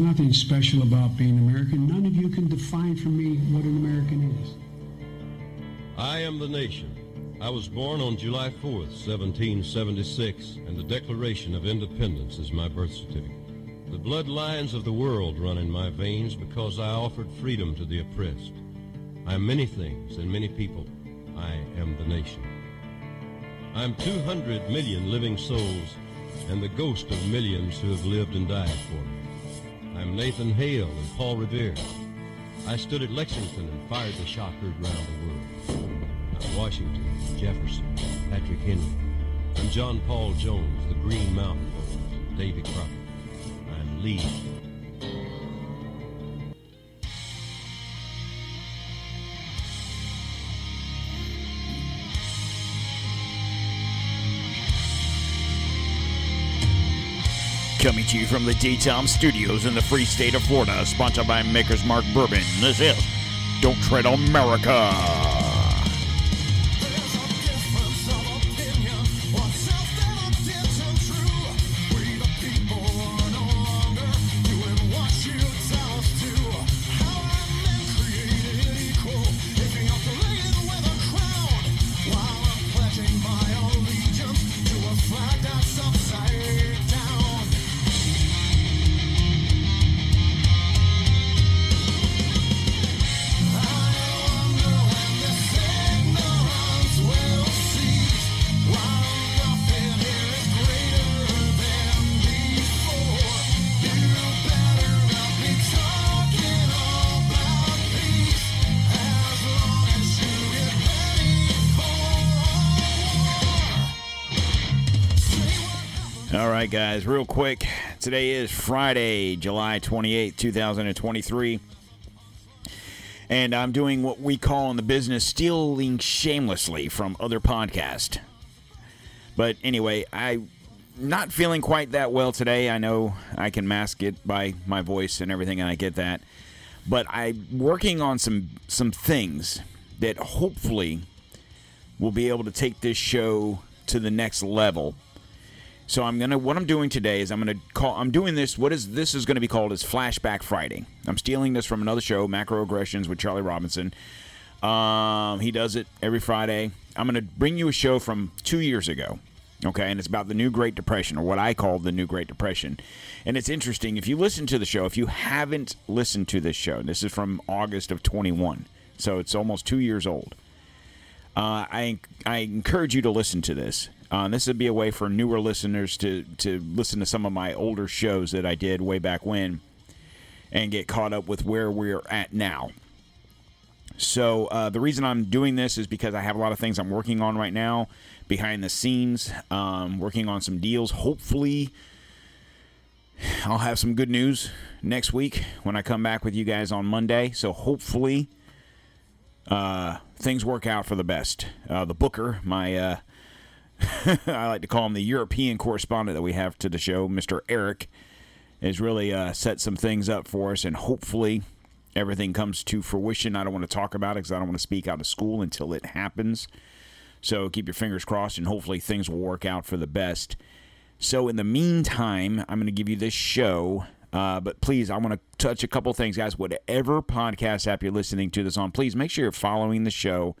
Nothing special about being American. None of you can define for me what an American is. I am the nation. I was born on July 4th, 1776, and the Declaration of Independence is my birth certificate. The bloodlines of the world run in my veins because I offered freedom to the oppressed. I am many things and many people. I am the nation. I am 200 million living souls and the ghost of millions who have lived and died for me. I am Nathan Hale and Paul Revere. I stood at Lexington and fired the shot heard round the world. I'm Washington, Jefferson, Patrick Henry. I'm John Paul Jones, the Green Mountain Boys, Davy Crockett. I'm Lee. Coming to you from the DTOM Studios in the free state of Florida, sponsored by Maker's Mark Bourbon. This is Don't Tread America. Right, guys, real quick. Today is Friday, July 28th, 2023. And I'm doing what we call in the business stealing shamelessly from other podcasts. But anyway, I'm not feeling quite that well today. I know I can mask it by my voice and everything, and I get that. But I'm working on some some things that hopefully will be able to take this show to the next level. So I'm gonna what I'm doing today is I'm gonna call I'm doing this what is this is gonna be called is Flashback Friday. I'm stealing this from another show, Macroaggressions with Charlie Robinson. Um, he does it every Friday. I'm gonna bring you a show from two years ago. Okay, and it's about the new Great Depression, or what I call the new Great Depression. And it's interesting if you listen to the show. If you haven't listened to this show, this is from August of 21, so it's almost two years old. Uh, I I encourage you to listen to this. Uh, this would be a way for newer listeners to to listen to some of my older shows that I did way back when, and get caught up with where we're at now. So uh, the reason I'm doing this is because I have a lot of things I'm working on right now behind the scenes, um, working on some deals. Hopefully, I'll have some good news next week when I come back with you guys on Monday. So hopefully, uh, things work out for the best. Uh, the Booker, my uh, I like to call him the European correspondent that we have to the show, Mr. Eric, has really uh, set some things up for us, and hopefully everything comes to fruition. I don't want to talk about it because I don't want to speak out of school until it happens. So keep your fingers crossed, and hopefully things will work out for the best. So in the meantime, I'm going to give you this show. Uh, but please, I want to touch a couple things, guys. Whatever podcast app you're listening to this on, please make sure you're following the show.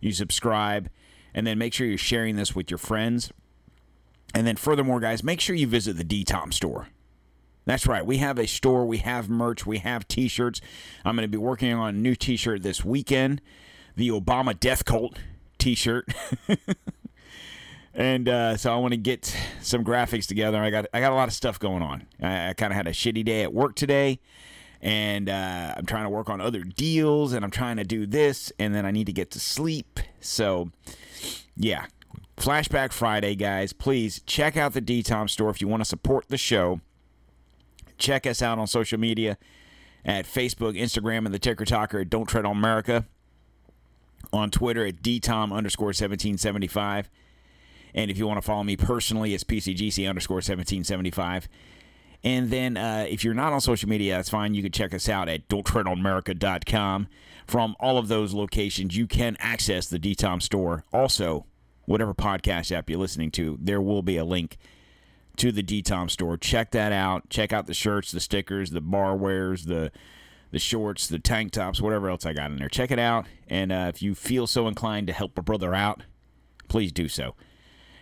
You subscribe and then make sure you're sharing this with your friends. And then, furthermore, guys, make sure you visit the DTOM store. That's right. We have a store. We have merch. We have t shirts. I'm going to be working on a new t shirt this weekend the Obama Death Cult t shirt. and uh, so I want to get some graphics together. I got I got a lot of stuff going on. I, I kind of had a shitty day at work today, and uh, I'm trying to work on other deals, and I'm trying to do this, and then I need to get to sleep. So yeah, Flashback Friday, guys. Please check out the DTOM store if you want to support the show. Check us out on social media at Facebook, Instagram, and the Ticker Talker at Don't Tread on Merica. On Twitter at DTOM underscore 1775. And if you want to follow me personally, it's PCGC underscore 1775. And then uh, if you're not on social media, that's fine. You can check us out at donttreadonmerica.com. From all of those locations, you can access the DTOM store. Also, whatever podcast app you're listening to, there will be a link to the DTOM store. Check that out. Check out the shirts, the stickers, the bar wares, the the shorts, the tank tops, whatever else I got in there. Check it out. And uh, if you feel so inclined to help a brother out, please do so.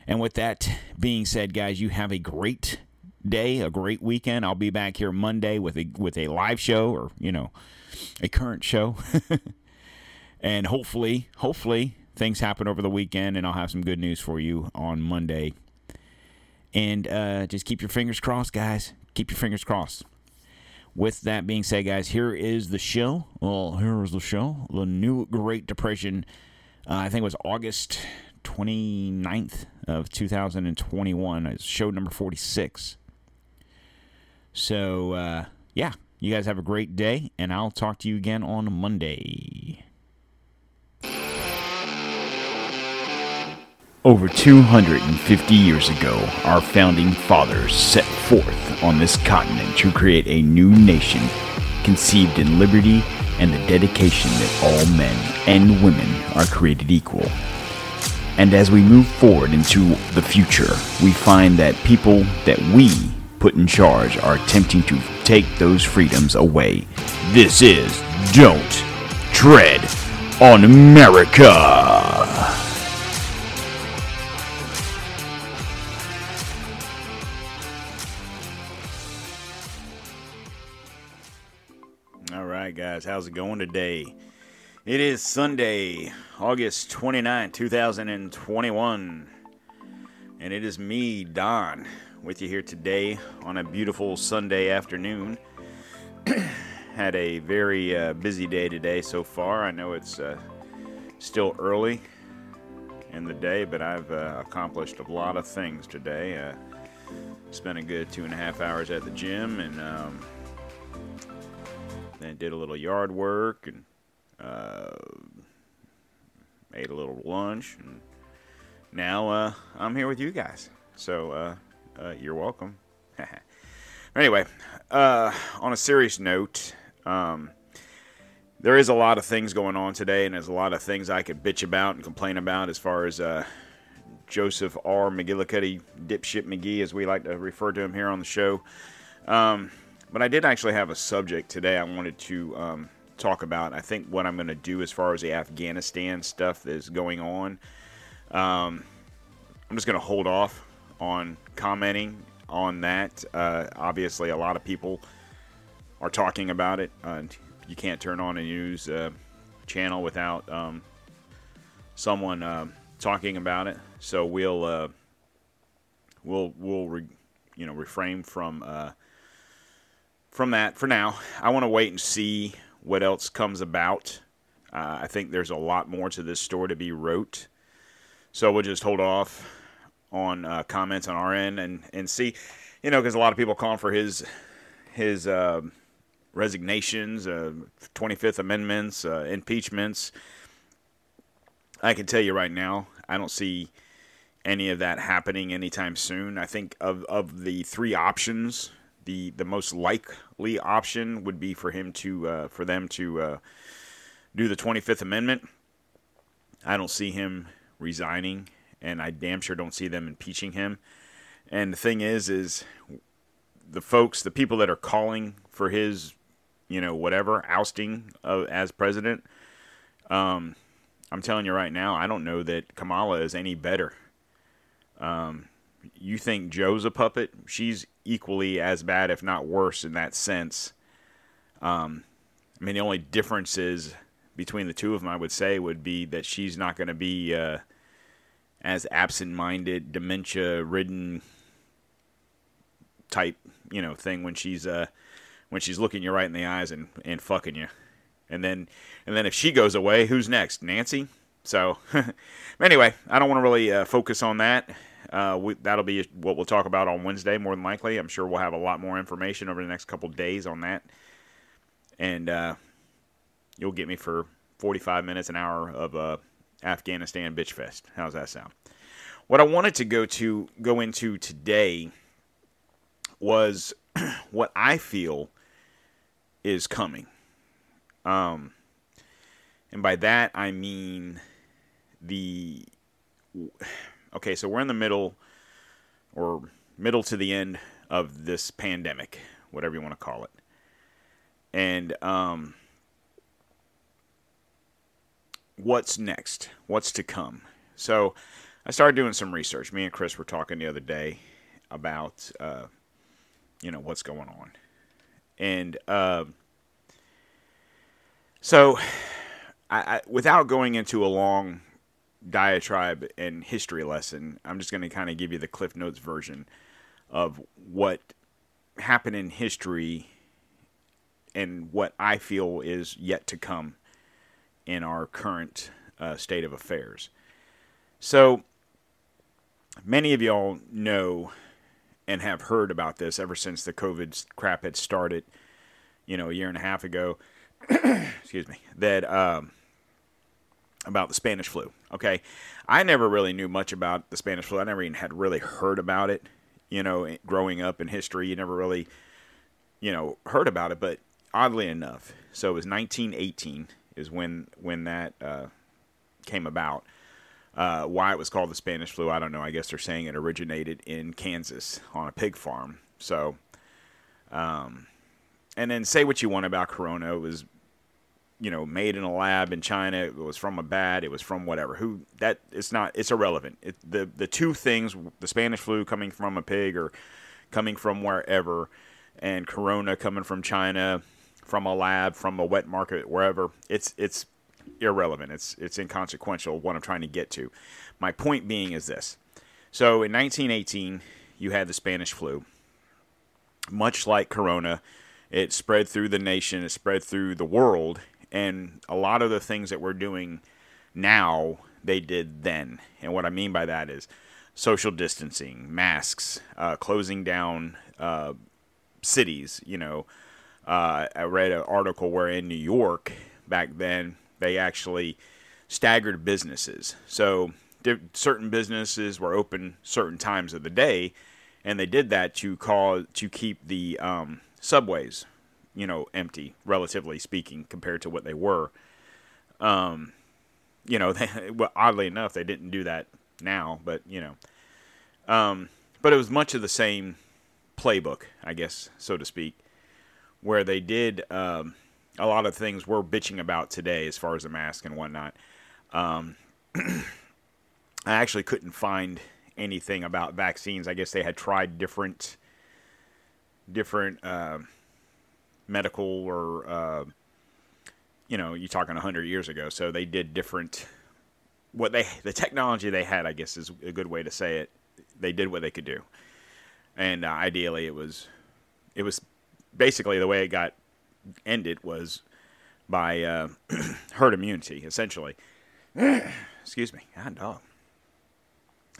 And with that being said, guys, you have a great day, a great weekend. I'll be back here Monday with a with a live show or you know a current show, and hopefully, hopefully things happen over the weekend, and I'll have some good news for you on Monday. And uh, just keep your fingers crossed, guys. Keep your fingers crossed. With that being said, guys, here is the show. Well, here is the show. The new Great Depression. Uh, I think it was August 29th of 2021. It's show number 46. So, uh, yeah, you guys have a great day, and I'll talk to you again on Monday. Over 250 years ago, our founding fathers set forth on this continent to create a new nation conceived in liberty and the dedication that all men and women are created equal. And as we move forward into the future, we find that people that we put in charge are attempting to take those freedoms away. This is Don't Tread on Merica. All right, guys, how's it going today? It is Sunday, August 29, 2021, and it is me, Don, with you here today on a beautiful Sunday afternoon. Had a very uh, busy day today so far. I know it's uh, still early in the day, but I've uh, accomplished a lot of things today. Uh, spent a good two and a half hours at the gym and um, then did a little yard work and uh, ate a little lunch, and now uh, I'm here with you guys. So uh, uh you're welcome. anyway, uh, on a serious note, um, there is a lot of things going on today, and there's a lot of things I could bitch about and complain about as far as uh, Joseph R. McGillicuddy, dipshit McGee, as we like to refer to him here on the show. Um, but I did actually have a subject today I wanted to um, talk about. I think what I'm going to do as far as the Afghanistan stuff that's going on, um, I'm just going to hold off on commenting on that. Uh, obviously, a lot of people are talking about it. You can't turn on a news uh, channel without um, someone uh, talking about it. So we'll uh, we'll we'll re, you know refrain from uh, from that for now. I want to wait and see what else comes about. I think there's a lot more to this story to be wrote. So we'll just hold off on uh, comments on our end and, and see, you know, because a lot of people calling for his his uh, resignations, 25th uh, amendments, uh, impeachments. I can tell you right now, I don't see any of that happening anytime soon. I think of of the three options the the most likely option would be for him to uh, for them to uh, do the 25th Amendment. I don't see him resigning, and I damn sure don't see them impeaching him. And the thing is, is the folks, the people that are calling for his, you know, whatever ousting of, as president. Um, I'm telling you right now, I don't know that Kamala is any better. Um, you think Joe's a puppet? She's equally as bad, if not worse, in that sense. Um, I mean, the only difference is between the two of them, I would say, would be that she's not going to be uh, as absent-minded, dementia-ridden type, you know, thing when she's uh, when she's looking you right in the eyes and, and fucking you. And then and then if she goes away, who's next? Nancy. So anyway, I don't want to really uh, focus on that. Uh, we, that'll be what we'll talk about on Wednesday, more than likely. I'm sure we'll have a lot more information over the next couple days on that. And uh, you'll get me for 45 minutes, an hour of uh, Afghanistan bitch fest. How's that sound? What I wanted to go to go into today was what I feel is coming. Um, and by that I mean the okay, so we're in the middle or middle to the end of this pandemic, whatever you want to call it. And um, what's next? What's to come? So I started doing some research. Me and Chris were talking the other day about, uh, you know, what's going on. And uh, so, I, I, without going into a long diatribe and history lesson, I'm just going to kind of give you the Cliff Notes version of what happened in history and what I feel is yet to come in our current uh, state of affairs. So, many of y'all know and have heard about this ever since the COVID crap had started, you know, a year and a half ago. excuse me. That um, about the Spanish flu. Okay, I never really knew much about the Spanish flu. I never even had really heard about it. You know, growing up in history, you never really, you know, heard about it. But oddly enough, so it was 1918 is when when that uh, came about. Uh, why it was called the Spanish flu, I don't know. I guess they're saying it originated in Kansas on a pig farm. So, um, and then say what you want about Corona. It was, you know, made in a lab in China. It was from a bat. It was from whatever. Who that? It's not. It's irrelevant. It, the the two things: the Spanish flu coming from a pig or coming from wherever, and Corona coming from China, from a lab, from a wet market, wherever. It's it's irrelevant. It's it's inconsequential. What I'm trying to get to. My point being is this. So in 1918, you had the Spanish flu. Much like Corona, it spread through the nation. It spread through the world, and a lot of the things that we're doing now they did then. And what I mean by that is social distancing, masks, uh, closing down uh, cities. You know, uh, I read an article where in New York back then they actually staggered businesses. So certain businesses were open certain times of the day, and they did that to cause to keep the um, subways, you know, empty, relatively speaking, compared to what they were. Um, you know, they, well, oddly enough, they didn't do that now, but you know, um, but it was much of the same playbook, I guess, so to speak, where they did. Um, a lot of things we're bitching about today as far as the mask and whatnot. Um, I actually couldn't find anything about vaccines. I guess they had tried different different uh, medical or uh, you know you're talking 100 years ago so they did different what they the technology they had i guess is a good way to say it they did what they could do and uh, ideally it was it was basically the way it got ended was by uh, herd immunity, essentially. Excuse me, God dog.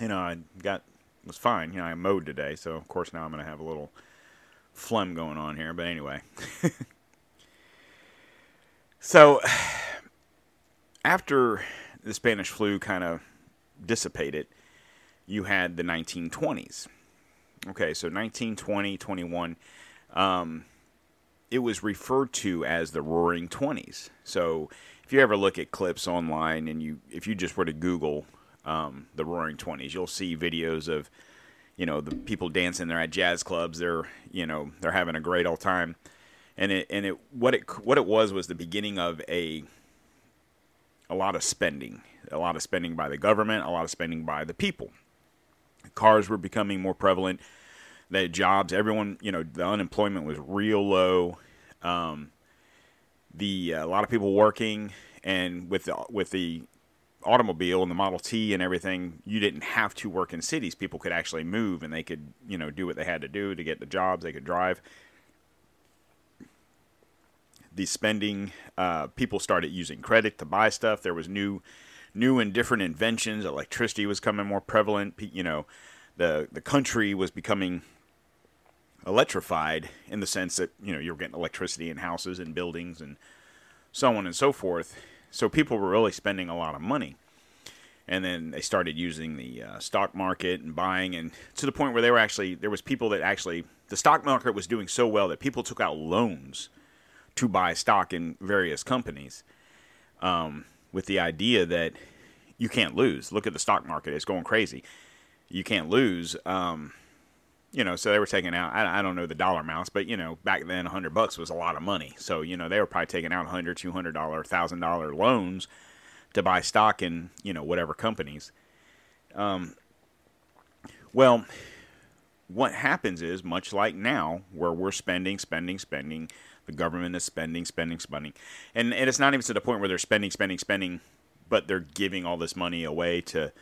You know, I got was fine. You know, I mowed today, so of course now I'm going to have a little phlegm going on here. But anyway, so after the Spanish flu kind of dissipated, you had the 1920s. Okay, so 1920, 21. Um, it was referred to as the Roaring Twenties. So if you ever look at clips online and you if you just were to Google um, the Roaring Twenties, you'll see videos of you know the people dancing. They're at jazz clubs. They're you know they're having a great old time. And it and it what it what it was was the beginning of a a lot of spending, a lot of spending by the government, a lot of spending by the people. Cars were becoming more prevalent had jobs. Everyone, you know, the unemployment was real low. Um, the uh, a lot of people working, and with the, with the automobile and the Model T and everything, you didn't have to work in cities. People could actually move, and they could, you know, do what they had to do to get the jobs. They could drive. The spending, uh, people started using credit to buy stuff. There was new, new and different inventions. Electricity was coming more prevalent. You know, the the country was becoming electrified in the sense that you know you're getting electricity in houses and buildings and so on and so forth. So people were really spending a lot of money, and then they started using the uh, stock market and buying, and to the point where they were actually there was people that actually the stock market was doing so well that people took out loans to buy stock in various companies, um, with the idea that you can't lose. Look at the stock market; it's going crazy. You can't lose. Um, you know, so they were taking out. I, I don't know the dollar amounts, but you know, back then, hundred bucks was a lot of money. So you know, they were probably taking out hundred, two hundred dollar, thousand dollar loans to buy stock in you know whatever companies. Um, well, what happens is much like now, where we're spending, spending, spending. The government is spending, spending, spending, and, and it's not even to the point where they're spending, spending, spending, but they're giving all this money away to,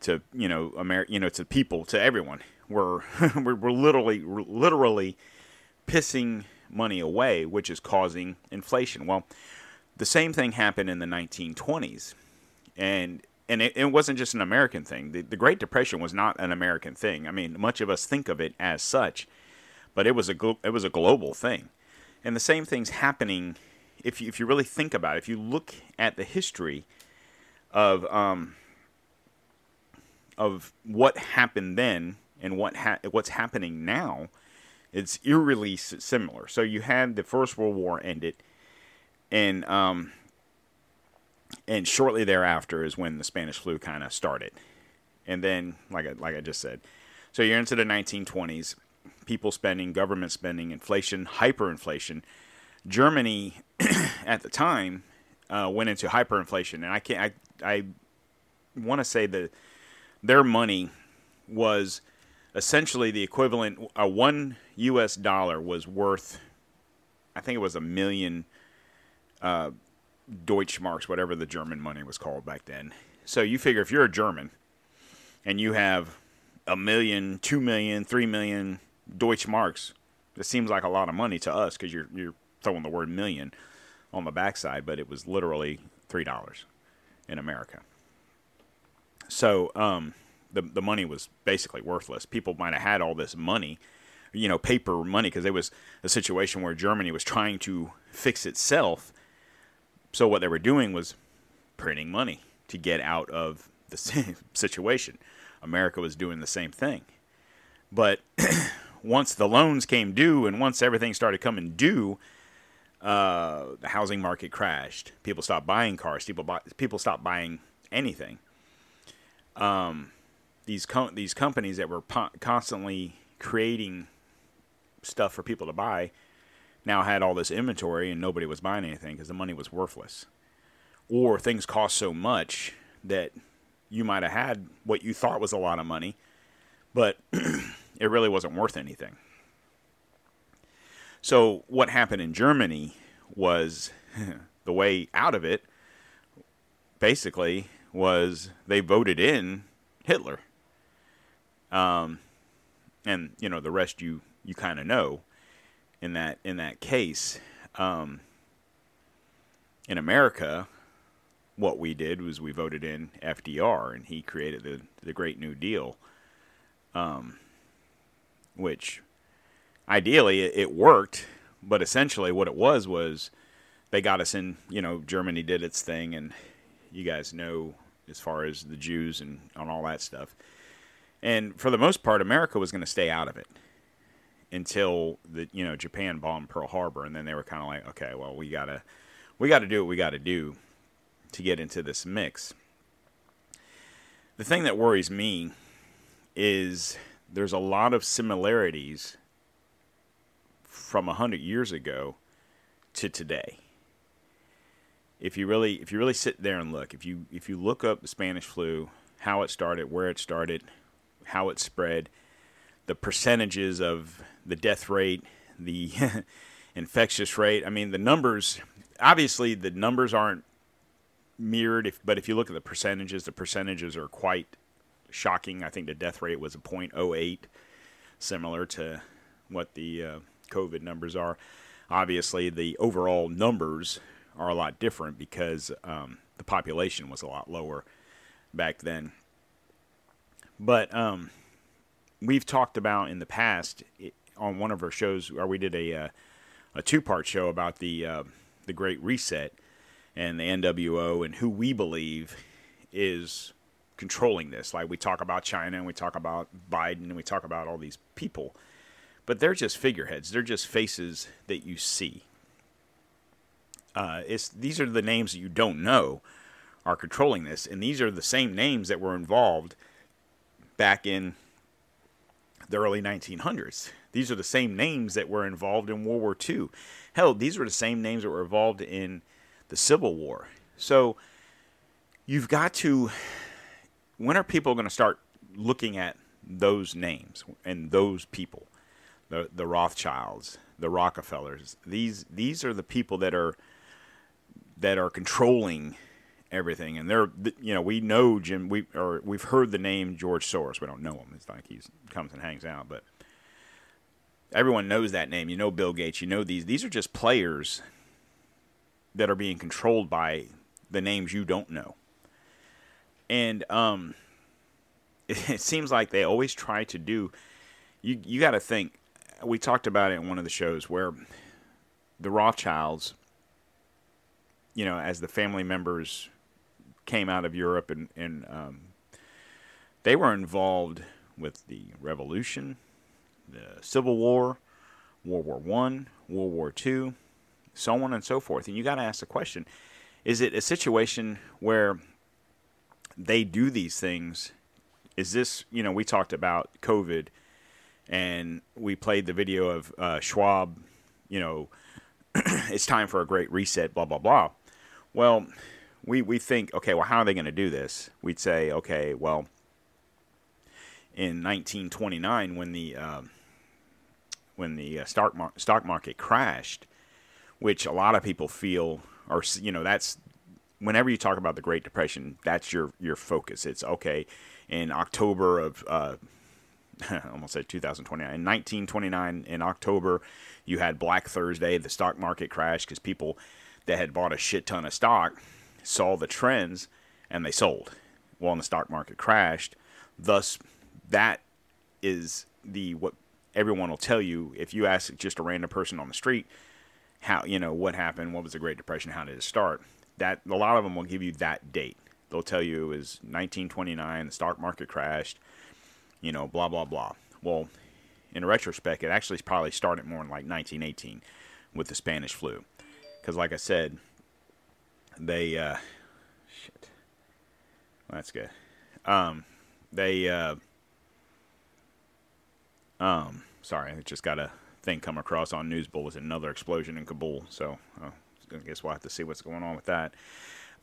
to you know, Amer- you know, to people, to everyone. We're we're, literally we're literally pissing money away, which is causing inflation. Well, the same thing happened in the 1920s, and and it, it wasn't just an American thing. The, the Great Depression was not an American thing. I mean, much of us think of it as such, but it was a glo- it was a global thing. And the same thing's happening if you, if you really think about it. If you look at the history of um, of what happened then and what ha- what's happening now, it's eerily similar. So you had the First World War ended, and um, and shortly thereafter is when the Spanish flu kind of started, and then like I, like I just said, so you're into the 1920s people spending, government spending, inflation, hyperinflation. Germany at the time uh, went into hyperinflation, and I can't. I I want to say that their money was essentially the equivalent. A one U.S. dollar was worth, I think it was a million uh, Deutschmarks, whatever the German money was called back then. So you figure if you're a German and you have a million, two million, three million Deutschmarks. It seems like a lot of money to us because you're you're throwing the word million on the backside, but it was literally three dollars in America. So um, the the money was basically worthless. People might have had all this money, you know, paper money, because it was a situation where Germany was trying to fix itself. So what they were doing was printing money to get out of the situation. America was doing the same thing, but once the loans came due and once everything started coming due, uh, the housing market crashed. People stopped buying cars. People buy, people stopped buying anything. Um, these com- these companies that were po- constantly creating stuff for people to buy now had all this inventory and nobody was buying anything because the money was worthless, or things cost so much that you might have had what you thought was a lot of money, but it really wasn't worth anything. So, what happened in Germany was the way out of it basically was they voted in Hitler. Um, and you know the rest you you kind of know in that in that case um, in America what we did was we voted in FDR and he created the the Great New Deal um, which ideally it, it worked, but essentially what it was was they got us in. You know, Germany did its thing, and you guys know as far as the Jews and on all that stuff. And for the most part, America was going to stay out of it until the you know Japan bombed Pearl Harbor, and then they were kind of like, okay, well we gotta we got to do what we got to do to get into this mix. The thing that worries me is there's a lot of similarities from a hundred years ago to today. If you really if you really sit there and look, if you if you look up the Spanish flu, how it started, where it started, how it spread, the percentages of the death rate, the infectious rate, I mean the numbers obviously the numbers aren't mirrored if but if you look at the percentages, the percentages are quite shocking. I think the death rate was a 0.08, similar to what the uh, COVID numbers are. Obviously, the overall numbers are a lot different because um, the population was a lot lower back then. But um, we've talked about in the past on one of our shows, where we did a uh, a two part show about the uh, the Great Reset and the NWO and who we believe is controlling this. Like we talk about China and we talk about Biden and we talk about all these people, but they're just figureheads. They're just faces that you see. Uh, it's these are the names that you don't know are controlling this, and these are the same names that were involved back in the early 1900s. These are the same names that were involved in World War II. Hell, these were the same names that were involved in the Civil War. So you've got to. When are people going to start looking at those names and those people? The the Rothschilds, the Rockefellers. These these are the people that are that are controlling everything, and they're you know we know Jim we or we've heard the name George Soros. We don't know him. It's like he comes and hangs out, but everyone knows that name. You know Bill Gates. You know these. These are just players that are being controlled by the names you don't know, and um, it, it seems like they always try to do. You you got to think. We talked about it in one of the shows where the Rothschilds you know, as the family members came out of Europe and, and um, they were involved with the Revolution, the Civil War, World War One, World War Two, so on and so forth. And you got to ask the question: Is it a situation where they do these things? Is this you know we talked about COVID, and we played the video of uh, Schwab, you know, it's time for a great reset, blah blah blah. Well, we, we think, okay, well, how are they going to do this? We'd say, okay, well, in 1929, when the uh, when the stock mar- stock market crashed, which a lot of people feel, or you know, that's whenever you talk about the Great Depression, that's your your focus. It's okay. In October of uh, I almost said 2029. In 1929, in October, you had Black Thursday. The stock market crashed because people that had bought a shit ton of stock saw the trends and they sold. Well, the stock market crashed. Thus, that is the what everyone will tell you if you ask just a random person on the street how you know what happened, what was the Great Depression, how did it start. That a lot of them will give you that date. They'll tell you it was 1929, the stock market crashed, you know, blah blah blah. Well, in retrospect, it actually probably started more in like 1918 with the Spanish flu because like I said, they uh, shit. Well, that's good. Um, they uh, um, sorry, I just got a thing come across on News Bulletin, another explosion in Kabul. So uh, I guess we'll have to see what's going on with that.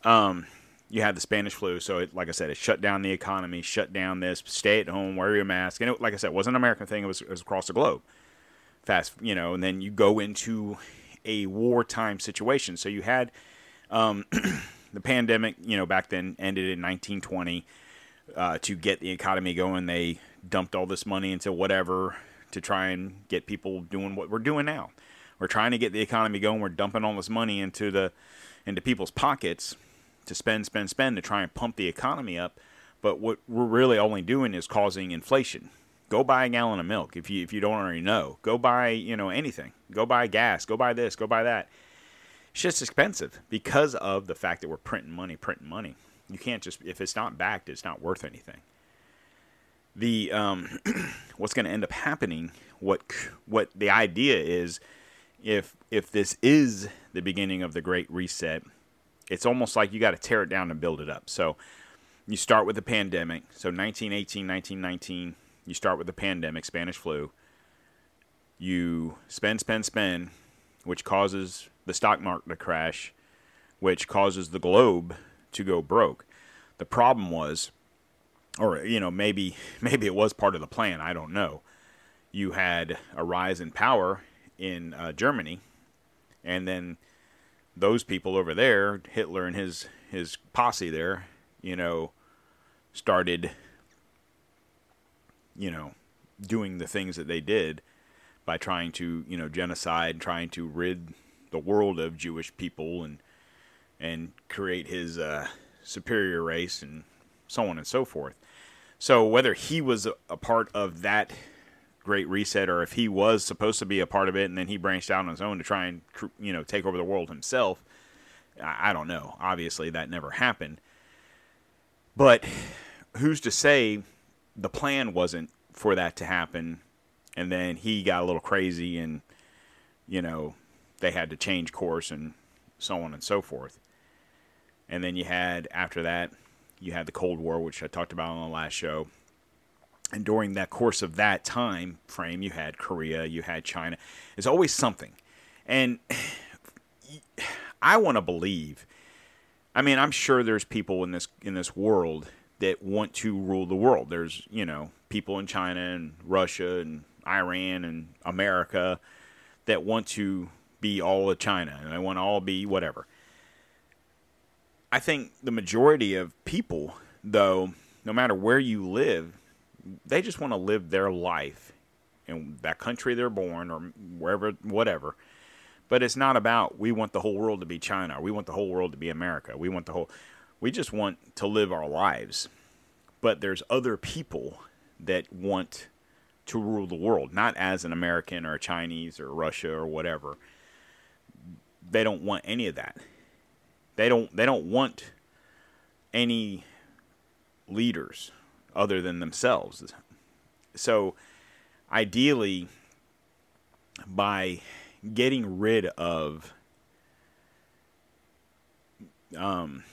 Um, you had the Spanish flu, so it, like I said, it shut down the economy, shut down this, stay at home, wear your mask, and it, like I said, it wasn't an American thing; it was, it was across the globe. Fast, you know, and then you go into a wartime situation. So you had um, the pandemic, you know, back then ended in 1920. Uh, to get the economy going, they dumped all this money into whatever to try and get people doing what we're doing now. We're trying to get the economy going. We're dumping all this money into the into people's pockets to spend, spend, spend to try and pump the economy up. But what we're really only doing is causing inflation. Go buy a gallon of milk if you if you don't already know. Go buy you know anything. Go buy gas. Go buy this. Go buy that. It's just expensive because of the fact that we're printing money, printing money. You can't just if it's not backed, it's not worth anything. The um, what's going to end up happening? What what the idea is, if if this is the beginning of the Great Reset, it's almost like you got to tear it down and build it up. So you start with the pandemic. So 1918, 1919 you start with the pandemic, Spanish flu. You spend, spend, spend, which causes the stock market to crash, which causes the globe to go broke. The problem was, or you know, maybe maybe it was part of the plan. I don't know. You had a rise in power in uh, Germany, and then those people over there, Hitler and his his posse there, you know, started you know, doing the things that they did by trying to, you know, genocide, trying to rid the world of Jewish people and and create his uh, superior race and so on and so forth. So whether he was a, a part of that great reset or if he was supposed to be a part of it and then he branched out on his own to try and you know take over the world himself, I, I don't know. Obviously that never happened. But who's to say the plan wasn't for that to happen, and then he got a little crazy, and you know they had to change course and so on and so forth. And then you had after that, you had the Cold War, which I talked about on the last show. And during that course of that time frame, you had Korea, you had China. It's always something. And I want to believe. I mean, I'm sure there's people in this in this world that want to rule the world. There's, you know, people in China and Russia and Iran and America that want to be all of China and they want to all be whatever. I think the majority of people, though, no matter where you live, they just want to live their life in that country they're born or wherever, whatever. But it's not about we want the whole world to be China or we want the whole world to be America. We want the whole. We just want to live our lives. But there's other people that want to rule the world, not as an American or a Chinese or Russia or whatever. They don't want any of that. They don't they don't want any leaders other than themselves. So ideally by getting rid of um,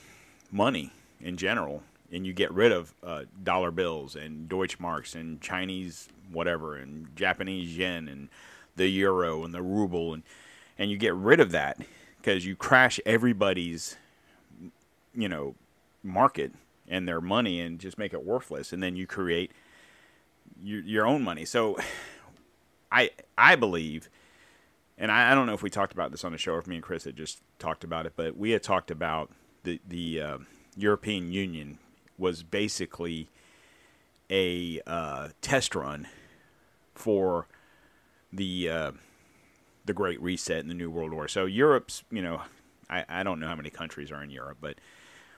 money in general, and you get rid of uh, dollar bills and Deutschmarks and Chinese whatever and Japanese yen and the euro and the ruble and and you get rid of that because you crash everybody's you know market and their money and just make it worthless and then you create your, your own money. So i i believe and I, I, don't know if we talked about this on the show or if me and chris had just talked about it but we had talked about the the uh, european union was basically a uh, test run for the uh, the Great Reset and the New World War. So Europe's, you know, I, I don't know how many countries are in Europe, but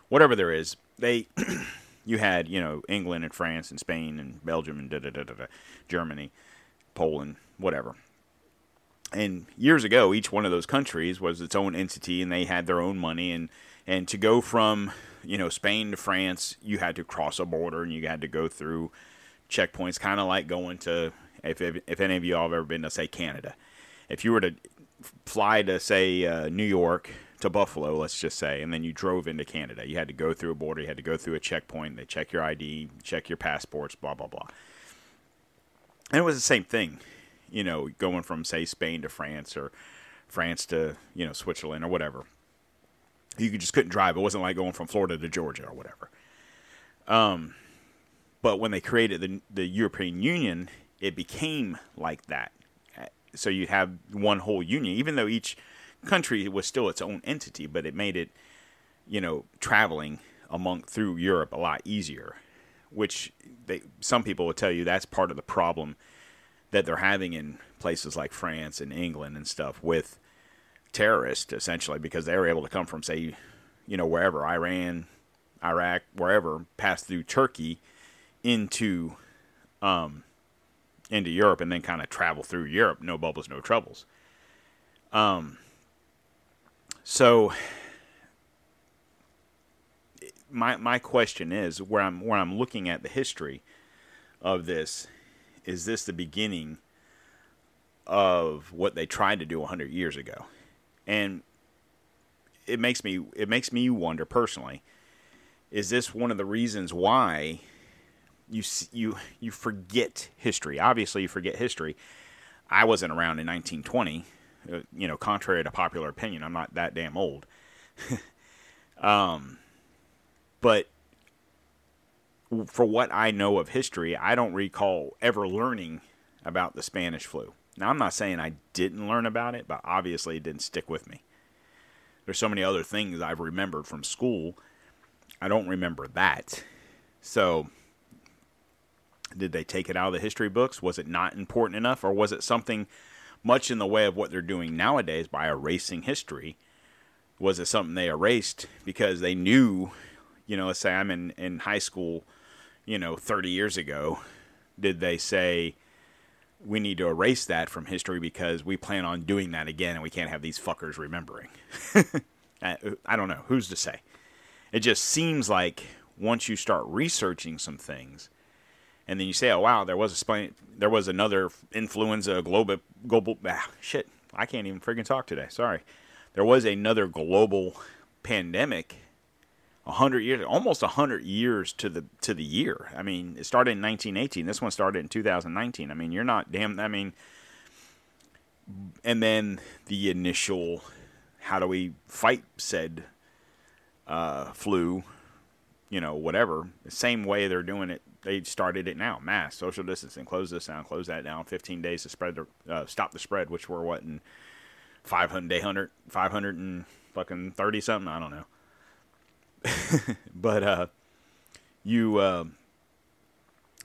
whatever there is, they you had you know England and France and Spain and Belgium and da da da da, da Germany, Poland, whatever. And years ago, each one of those countries was its own entity, and they had their own money. and And to go from you know Spain to France, you had to cross a border, and you had to go through checkpoints, kind of like going to if, if, if any of you all have ever been to say Canada, if you were to fly to say uh, New York to Buffalo, let's just say, and then you drove into Canada, you had to go through a border, you had to go through a checkpoint. They check your ID, check your passports, blah blah blah. And it was the same thing, you know, going from say Spain to France or France to you know Switzerland or whatever. You just couldn't drive. It wasn't like going from Florida to Georgia or whatever. Um, but when they created the the European Union, it became like that. So you have one whole union, even though each country was still its own entity, but it made it, you know, traveling among through Europe a lot easier. Which they some people will tell you that's part of the problem that they're having in places like France and England and stuff with terrorists, essentially, because they were able to come from, say, you know, wherever Iran, Iraq, wherever, pass through Turkey into um, into Europe and then kind of travel through Europe, no bubbles, no troubles. Um, so my my question is where I'm where I'm looking at the history of this, is this the beginning of what they tried to do 100 years ago? And it makes me it makes me wonder personally, is this one of the reasons why you you you forget history. Obviously, you forget history. I wasn't around in 1920. Uh, you know, contrary to popular opinion, I'm not that damn old. um, but for what I know of history, I don't recall ever learning about the Spanish flu. Now, I'm not saying I didn't learn about it, but obviously it didn't stick with me. There's so many other things I've remembered from school. I don't remember that. So did they take it out of the history books? Was it not important enough? Or was it something much in the way of what they're doing nowadays by erasing history? Was it something they erased because they knew, you know, let's say I'm in, in high school, you know, 30 years ago. Did they say, we need to erase that from history because we plan on doing that again and we can't have these fuckers remembering? I don't know. Who's to say? It just seems like once you start researching some things, and then you say, "Oh wow, there was a there was another influenza global global ah, shit." I can't even freaking talk today. Sorry. There was another global pandemic hundred years, almost hundred years to the to the year. I mean, it started in 1918. This one started in 2019. I mean, you're not damn. I mean, and then the initial, how do we fight said uh, flu? You know, whatever. The same way they're doing it. They started it now. Mass social distancing. Close this down. Close that down. 15 days to spread the uh, stop the spread, which we're what in 500 day 100 500 and fucking 30 something. I don't know but uh, you, uh,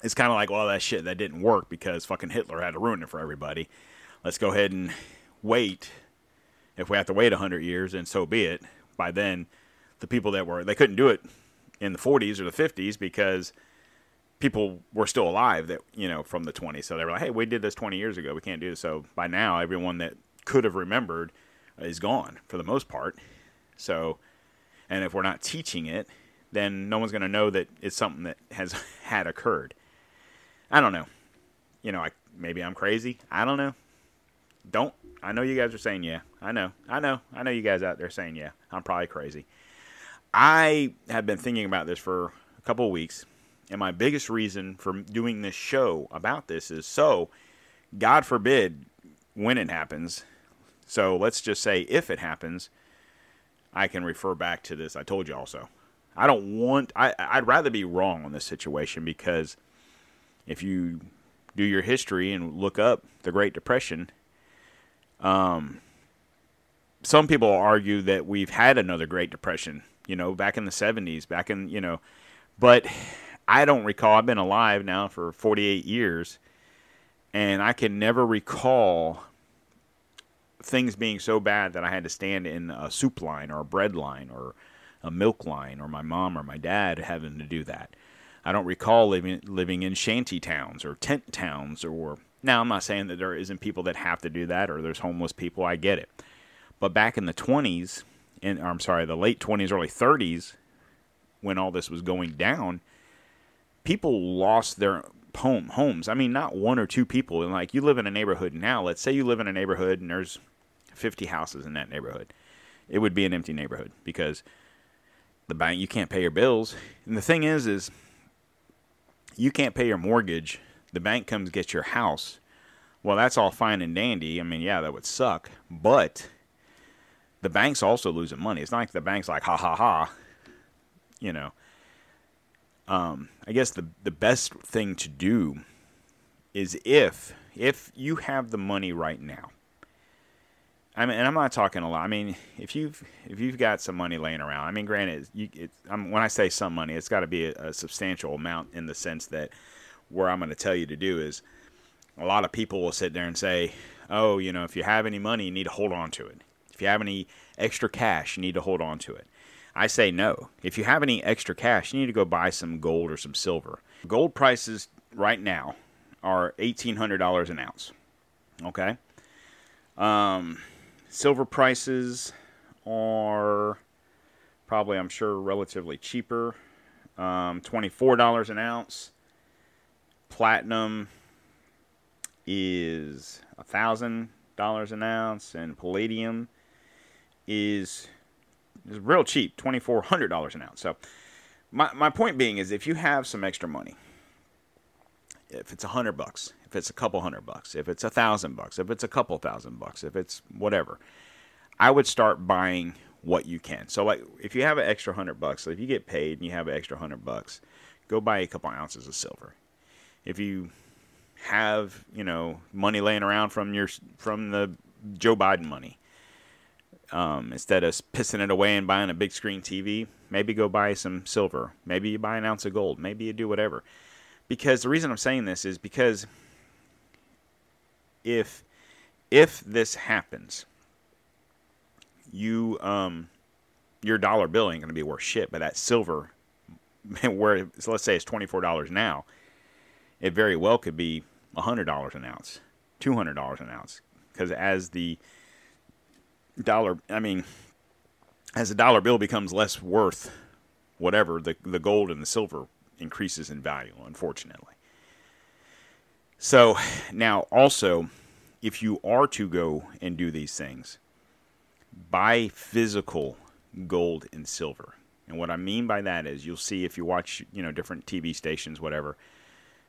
it's kind of like, well, that shit that didn't work because fucking Hitler had to ruin it for everybody. Let's go ahead and wait. If we have to wait hundred years, and so be it. By then, the people that were they couldn't do it in the 40s or the 50s because people were still alive that you know from the 20s. So they were like, hey, we did this 20 years ago. We can't do this. So by now, everyone that could have remembered is gone for the most part. So and if we're not teaching it, then no one's going to know that it's something that has had occurred. I don't know. You know, I, maybe I'm crazy. I don't know. Don't. I know you guys are saying yeah. I know. I know. I know you guys out there saying yeah. I'm probably crazy. I have been thinking about this for a couple of weeks, and my biggest reason for doing this show about this is so, God forbid, when it happens. So let's just say if it happens, I can refer back to this. I told you also. I don't want. I I'd rather be wrong on this situation because if you do your history and look up the Great Depression, um, some people argue that we've had another Great Depression. You know, back in the '70s, back in you know, but I don't recall. I've been alive now for 48 years, and I can never recall things being so bad that I had to stand in a soup line or a bread line or a milk line or my mom or my dad having to do that. I don't recall living living in shanty towns or tent towns or now I'm not saying that there isn't people that have to do that or there's homeless people, I get it. But back in the 20s in I'm sorry, the late 20s early 30s when all this was going down, people lost their home homes. I mean, not one or two people. And like you live in a neighborhood now. Let's say you live in a neighborhood and there's 50 houses in that neighborhood, it would be an empty neighborhood because the bank you can't pay your bills. And the thing is is you can't pay your mortgage, the bank comes get your house. Well, that's all fine and dandy. I mean, yeah, that would suck, but the bank's also losing money. It's not like the bank's like ha ha ha, you know. Um, I guess the the best thing to do is if if you have the money right now I mean, and I'm not talking a lot. I mean, if you've if you've got some money laying around, I mean, granted, you, it, when I say some money, it's got to be a, a, substantial amount in the sense that where I'm going to tell you to do is a lot of people will sit there and say, "Oh, you know, if you have any money, you need to hold on to it. If you have any extra cash, you need to hold on to it." I say no. If you have any extra cash, you need to go buy some gold or some silver. Gold prices right now are eighteen hundred dollars an ounce. Okay. Um, Silver prices are probably, I'm sure, relatively cheaper. Um, $24 an ounce. Platinum is $1,000 an ounce. And palladium is, is real cheap, $2,400 an ounce. So, my, my point being is if you have some extra money, if it's a hundred bucks, if it's a couple hundred bucks, if it's a thousand bucks, if it's a couple thousand bucks, if it's whatever, I would start buying what you can. So like if you have an extra hundred bucks, so if you get paid and you have an extra hundred bucks, go buy a couple ounces of silver. If you have you know money laying around from your from the Joe Biden money, um, instead of pissing it away and buying a big screen TV, maybe go buy some silver. Maybe you buy an ounce of gold. Maybe you do whatever. Because the reason I'm saying this is because if if this happens, you um your dollar bill ain't gonna be worth shit, but that silver where let's say it's twenty four dollars now, it very well could be hundred dollars an ounce, two hundred dollars an ounce, because as the dollar, I mean, as the dollar bill becomes less worth, whatever the the gold and the silver increases in value, unfortunately. So now also, if you are to go and do these things, buy physical gold and silver. And what I mean by that is you'll see if you watch, you know, different TV stations, whatever,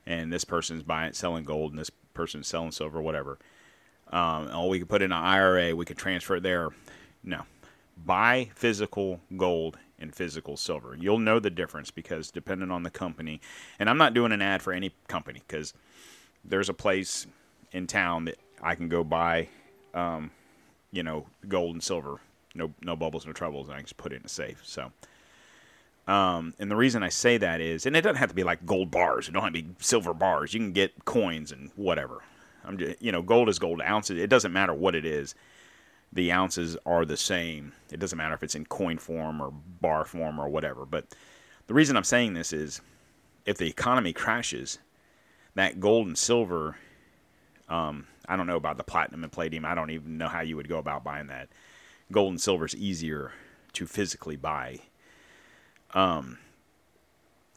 and this person's buying, selling gold, and this person's selling silver, whatever. Um, oh, we could put in an IRA, we could transfer it there. No, buy physical gold and physical silver. You'll know the difference because depending on the company, and I'm not doing an ad for any company because there's a place in town that I can go buy, um, you know, gold and silver, no no bubbles, no troubles, and I can just put it in a safe. So. Um, and the reason I say that is, and it doesn't have to be like gold bars. It don't have to be silver bars. You can get coins and whatever. I'm just, you know, gold is gold. Ounces. It doesn't matter what it is the ounces are the same. It doesn't matter if it's in coin form or bar form or whatever. But the reason I'm saying this is if the economy crashes, that gold and silver, um, I don't know about the platinum and palladium. I don't even know how you would go about buying that. Gold and silver is easier to physically buy. Um,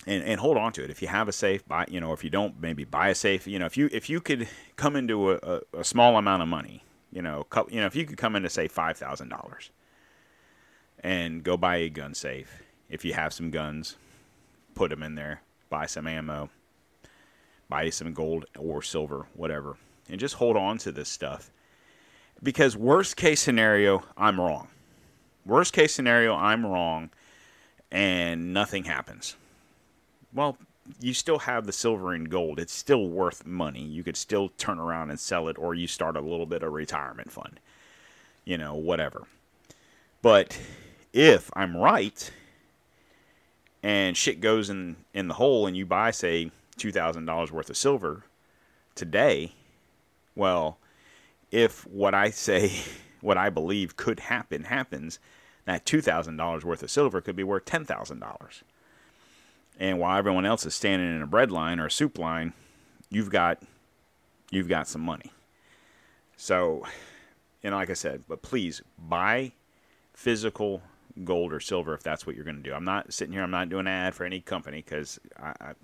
and, and hold on to it. If you have a safe, buy. You know, if you don't, maybe buy a safe. You know, if you if you could come into a, a, a small amount of money, you know, couple, you know, if you could come in to say five thousand dollars and go buy a gun safe, if you have some guns, put them in there, buy some ammo, buy some gold or silver, whatever, and just hold on to this stuff. Because worst case scenario, I'm wrong. Worst case scenario, I'm wrong, and nothing happens. Well, you still have the silver and gold. It's still worth money. You could still turn around and sell it, or you start a little bit of retirement fund, you know, whatever. But if I'm right and shit goes in, in the hole and you buy, say, $2,000 worth of silver today, well, if what I say, what I believe could happen happens, that $2,000 worth of silver could be worth $10,000 and while everyone else is standing in a bread line or a soup line, you've got you've got some money. So, know, like I said, but please buy physical gold or silver if that's what you're going to do. I'm not sitting here. I'm not doing an ad for any company because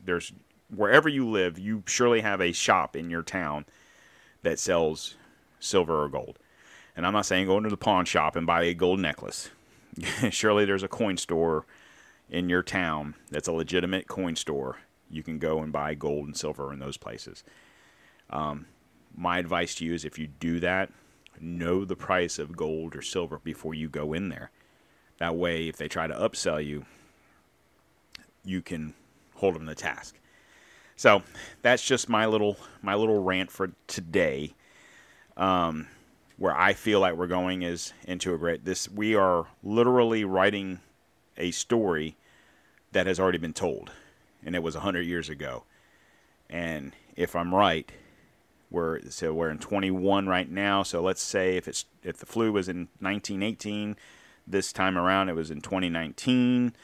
there's wherever you live, you surely have a shop in your town that sells silver or gold. And I'm not saying go into the pawn shop and buy a gold necklace. surely there's a coin store in your town that's a legitimate coin store, you can go and buy gold and silver in those places. Um, my advice to you is if you do that, know the price of gold or silver before you go in there. That way, if they try to upsell you, you can hold them to task. So that's just my little my little rant for today. Um, where I feel like we're going is into a great this we are literally writing a story that has already been told, and it was 100 years ago. And if I'm right, we're so we're in 21 right now. So let's say if it's if the flu was in 1918, this time around it was in 2019.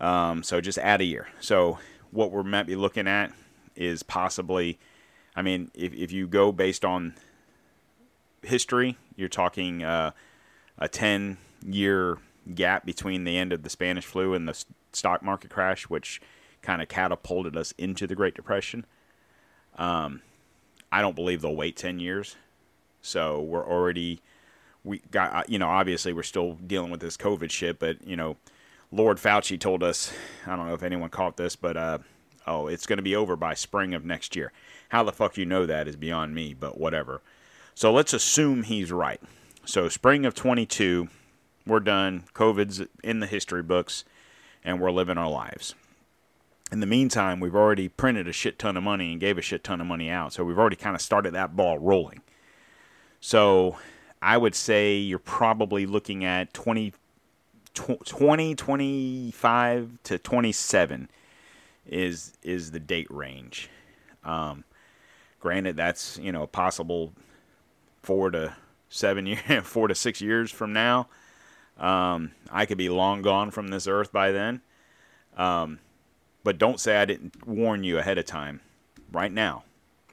Um, so just add a year. So what we might be looking at is possibly, I mean, if if you go based on history, you're talking uh, a 10 year gap between the end of the Spanish flu and the stock market crash, which kind of catapulted us into the Great Depression. Um, I don't believe they'll wait 10 years. So we're already, we got, uh, you know, obviously we're still dealing with this COVID shit, but, you know, Lord Fauci told us, I don't know if anyone caught this, but, uh, oh, it's going to be over by spring of next year. How the fuck you know that is beyond me, but whatever. So let's assume he's right. So spring of 22, we're done. COVID's in the history books and we're living our lives. In the meantime, we've already printed a shit ton of money and gave a shit ton of money out. So we've already kind of started that ball rolling. So I would say you're probably looking at 20, 20 25 to 27 is is the date range. Um, granted, that's you know possible four to seven years, four to six years from now. Um, I could be long gone from this earth by then. Um, but don't say I didn't warn you ahead of time. Right now,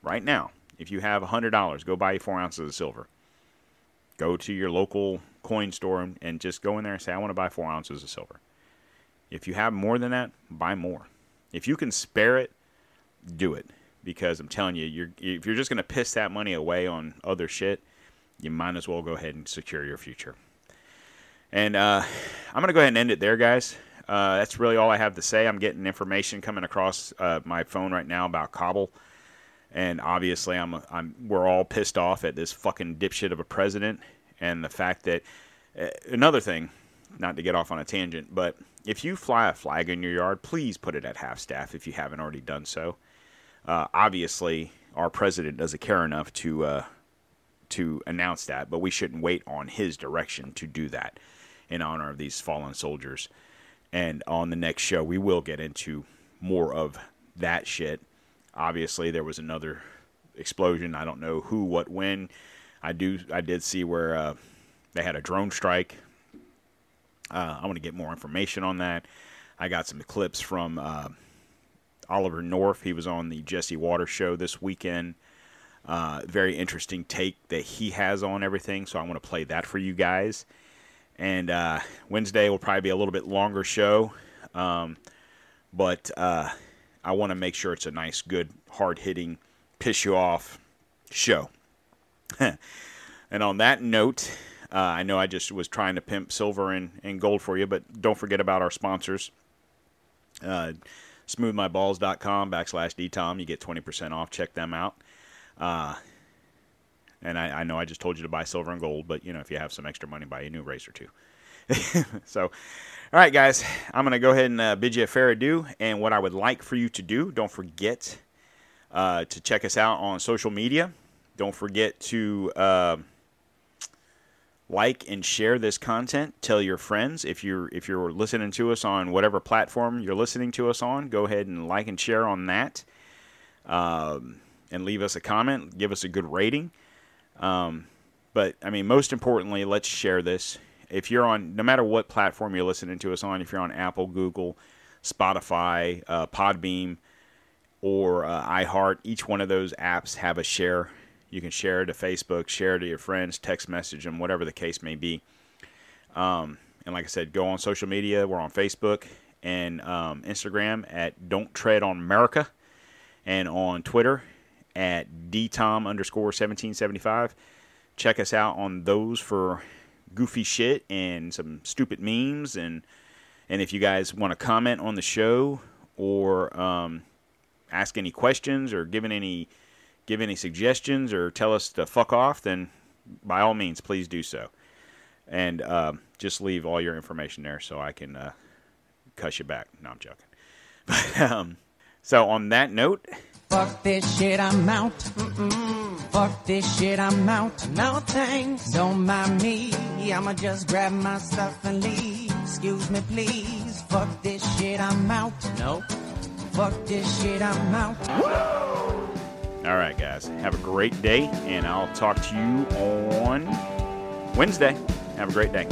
right now, if you have $100, go buy four ounces of silver. Go to your local coin store and just go in there and say, I want to buy four ounces of silver. If you have more than that, buy more. If you can spare it, do it. Because I'm telling you, you're, if you're just going to piss that money away on other shit, you might as well go ahead and secure your future. And uh, I'm going to go ahead and end it there, guys. Uh, that's really all I have to say. I'm getting information coming across uh, my phone right now about Kabul, and obviously, I'm I'm we're all pissed off at this fucking dipshit of a president, and the fact that uh, another thing, not to get off on a tangent, but if you fly a flag in your yard, please put it at half staff if you haven't already done so. Uh, obviously, our president doesn't care enough to uh, to announce that, but we shouldn't wait on his direction to do that in honor of these fallen soldiers. And on the next show, we will get into more of that shit. Obviously, there was another explosion. I don't know who, what, when. I do. I did see where uh, they had a drone strike. Uh, I want to get more information on that. I got some clips from uh, Oliver North. He was on the Jesse Watters show this weekend. Uh, very interesting take that he has on everything. So I want to play that for you guys. And uh, Wednesday will probably be a little bit longer show, um, but uh, I want to make sure it's a nice, good, hard hitting, piss you off show. and on that note, uh, I know I just was trying to pimp silver and, and gold for you, but don't forget about our sponsors. Uh, smoothmyballs.com backslash dtom. You get 20% off. Check them out. Uh, and I, I, know I just told you to buy silver and gold, but you know if you have some extra money, buy a new race or two. so, all right, guys, I'm going to go ahead and uh, bid you a fair adieu. And what I would like for you to do, don't forget uh, to check us out on social media. Don't forget to uh, like and share this content. Tell your friends if you're if you're listening to us on whatever platform you're listening to us on. Go ahead and like and share on that. Um, and leave us a comment, give us a good rating. Um, but I mean, most importantly, let's share this. If you're on, no matter what platform you're listening to us on, if you're on Apple, Google, Spotify, uh, Podbean, or uh, iHeart, each one of those apps have a share. You can share to Facebook, share to your friends, text message them, whatever the case may be. Um, and like I said, go on social media. We're on Facebook and um, Instagram at Don't Tread on Merica, and on Twitter at dtom underscore 1775. Check us out on those for goofy shit and some stupid memes. And, and if you guys want to comment on the show or um, ask any questions or give any, give any suggestions or tell us to fuck off, then by all means, please do so. And uh, just leave all your information there so I can uh, cuss you back. No, I'm joking. But, um, so on that note, Fuck this shit, I'm out. Mm-mm. Fuck this shit, I'm out. No thanks, don't mind me. I'ma just grab my stuff and leave. Excuse me, please. Fuck this shit, I'm out. No. Fuck this shit, I'm out. All right, guys. Have a great day, and I'll talk to you on Wednesday. Have a great day.